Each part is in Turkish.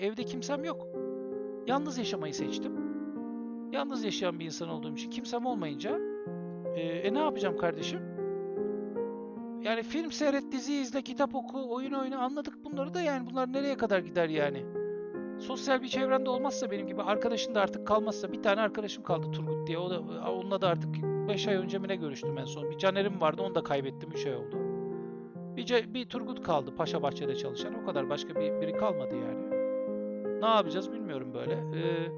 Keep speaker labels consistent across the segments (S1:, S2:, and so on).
S1: Evde kimsem yok. Yalnız yaşamayı seçtim. Yalnız yaşayan bir insan olduğum için kimsem olmayınca e, e ne yapacağım kardeşim? Yani film seyret, dizi izle, kitap oku, oyun oyna anladık bunları da yani bunlar nereye kadar gider yani? Sosyal bir çevrende olmazsa benim gibi arkadaşın da artık kalmazsa bir tane arkadaşım kaldı Turgut diye. O da onunla da artık 5 ay önce mi ne görüştüm en son. Bir Caner'im vardı onu da kaybettim 3 ay oldu. Bir, bir Turgut kaldı Paşa Bahçe'de çalışan. O kadar başka bir biri kalmadı yani. Ne yapacağız bilmiyorum böyle. Ee,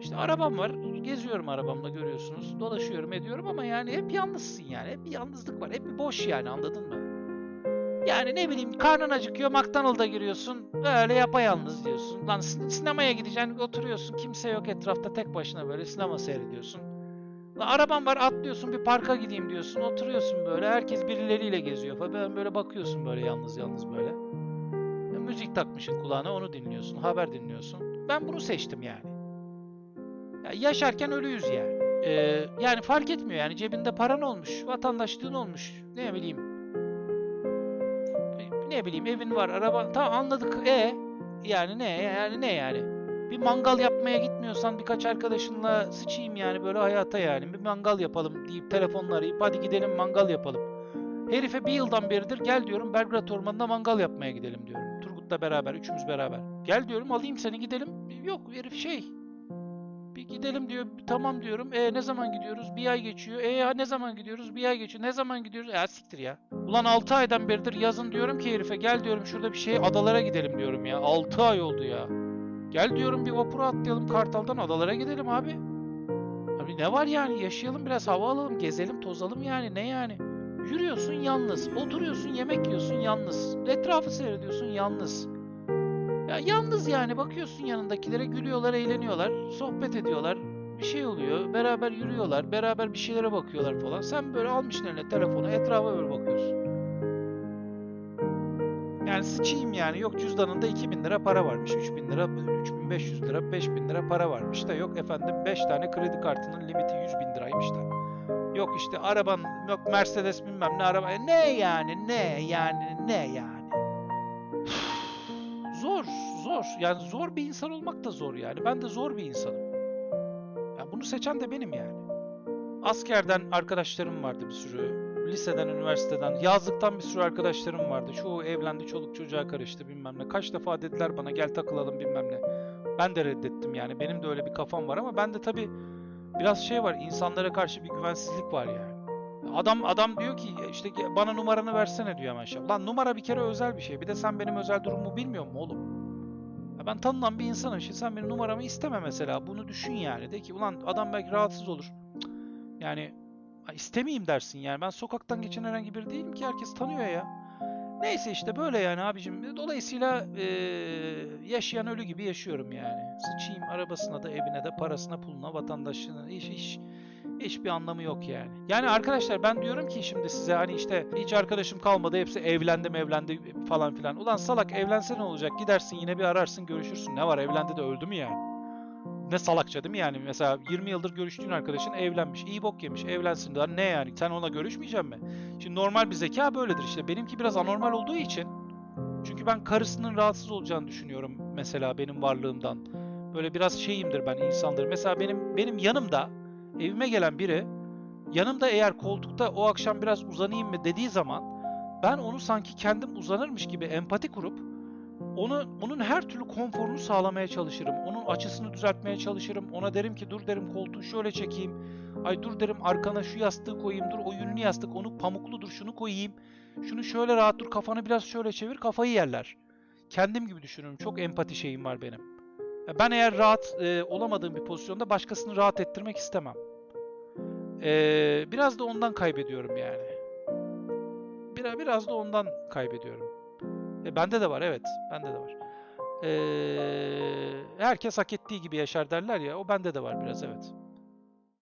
S1: işte arabam var. Geziyorum arabamla görüyorsunuz. Dolaşıyorum ediyorum ama yani hep yalnızsın yani. Hep bir yalnızlık var. Hep bir boş yani anladın mı? Yani ne bileyim karnın acıkıyor McDonald's'a giriyorsun. Böyle yapayalnız diyorsun. Lan sin- sinemaya gideceksin oturuyorsun. Kimse yok etrafta tek başına böyle sinema seyrediyorsun. Lan araban var atlıyorsun bir parka gideyim diyorsun. Oturuyorsun böyle herkes birileriyle geziyor falan. Böyle bakıyorsun böyle yalnız yalnız böyle. Müzik takmışsın kulağına onu dinliyorsun. Haber dinliyorsun. Ben bunu seçtim yani. Ya yaşarken ölüyüz yani. Ee, yani fark etmiyor yani cebinde paran olmuş, vatandaşlığın olmuş. Ne bileyim ne bileyim evin var, araba tamam anladık. E yani ne yani ne yani? Bir mangal yapmaya gitmiyorsan birkaç arkadaşınla sıçayım yani böyle hayata yani. Bir mangal yapalım deyip telefonla arayıp hadi gidelim mangal yapalım. Herife bir yıldan beridir gel diyorum Belgrad Ormanı'nda mangal yapmaya gidelim diyorum. Turgut'la beraber, üçümüz beraber. Gel diyorum alayım seni gidelim. Yok herif şey. Bir gidelim diyor. Tamam diyorum. E ne zaman gidiyoruz? Bir ay geçiyor. E ne zaman gidiyoruz? Bir ay geçiyor. Ne zaman gidiyoruz? Ya siktir ya. Ulan 6 aydan beridir yazın diyorum ki herife gel diyorum şurada bir şey adalara gidelim diyorum ya. 6 ay oldu ya. Gel diyorum bir vapura atlayalım Kartal'dan adalara gidelim abi. Abi ne var yani yaşayalım biraz hava alalım gezelim tozalım yani ne yani. Yürüyorsun yalnız, oturuyorsun yemek yiyorsun yalnız, etrafı seyrediyorsun yalnız. Ya yalnız yani bakıyorsun yanındakilere gülüyorlar, eğleniyorlar, sohbet ediyorlar, bir şey oluyor, beraber yürüyorlar, beraber bir şeylere bakıyorlar falan. Sen böyle almışsın eline telefonu, etrafa böyle bakıyorsun. Yani sıçayım yani. Yok cüzdanında 2000 lira para varmış. 3000 lira, 3500 lira, 5000 lira para varmış da yok efendim 5 tane kredi kartının limiti 100 bin liraymış da. Yok işte araban, yok Mercedes bilmem ne araba. E Ne yani, ne yani, ne yani. Zor, zor. Yani zor bir insan olmak da zor yani. Ben de zor bir insanım. Yani bunu seçen de benim yani. Askerden arkadaşlarım vardı bir sürü. Liseden, üniversiteden, yazlıktan bir sürü arkadaşlarım vardı. Çoğu evlendi, çoluk çocuğa karıştı bilmem ne. Kaç defa dediler bana gel takılalım bilmem ne. Ben de reddettim yani. Benim de öyle bir kafam var ama ben de tabii biraz şey var. insanlara karşı bir güvensizlik var yani. Adam adam diyor ki işte bana numaranı versene diyor hemen şey. Lan numara bir kere özel bir şey. Bir de sen benim özel durumumu bilmiyor musun oğlum? Ya ben tanınan bir insanım. Şimdi sen benim numaramı isteme mesela. Bunu düşün yani. De ki ulan adam belki rahatsız olur. Yani istemeyeyim dersin yani. Ben sokaktan geçen herhangi biri değilim ki. Herkes tanıyor ya. Neyse işte böyle yani abicim. Dolayısıyla eee, yaşayan ölü gibi yaşıyorum yani. Sıçayım arabasına da evine de parasına puluna vatandaşlığına. Hiç, hiç, hiçbir anlamı yok yani. Yani arkadaşlar ben diyorum ki şimdi size hani işte hiç arkadaşım kalmadı. Hepsi evlendi evlendi falan filan. Ulan salak evlense ne olacak? Gidersin yine bir ararsın görüşürsün. Ne var evlendi de öldü mü yani? Ne salakça değil mi yani? Mesela 20 yıldır görüştüğün arkadaşın evlenmiş. iyi bok yemiş. Evlensin daha ne yani? Sen onunla görüşmeyecek mi? Şimdi normal bir zeka böyledir işte. Benimki biraz anormal olduğu için. Çünkü ben karısının rahatsız olacağını düşünüyorum mesela benim varlığımdan. Böyle biraz şeyimdir ben insandır. Mesela benim benim yanımda evime gelen biri yanımda eğer koltukta o akşam biraz uzanayım mı dediği zaman ben onu sanki kendim uzanırmış gibi empati kurup onu onun her türlü konforunu sağlamaya çalışırım. Onun açısını düzeltmeye çalışırım. Ona derim ki dur derim koltuğu şöyle çekeyim. Ay dur derim arkana şu yastığı koyayım. Dur o yünlü yastık onu pamukludur şunu koyayım. Şunu şöyle rahat dur kafanı biraz şöyle çevir kafayı yerler. Kendim gibi düşünürüm. Çok empati şeyim var benim. Ben eğer rahat e, olamadığım bir pozisyonda başkasını rahat ettirmek istemem. E, biraz da ondan kaybediyorum yani. Biraz, biraz da ondan kaybediyorum. E, bende de var evet. Bende de var. E, herkes hak ettiği gibi yaşar derler ya. O bende de var biraz evet.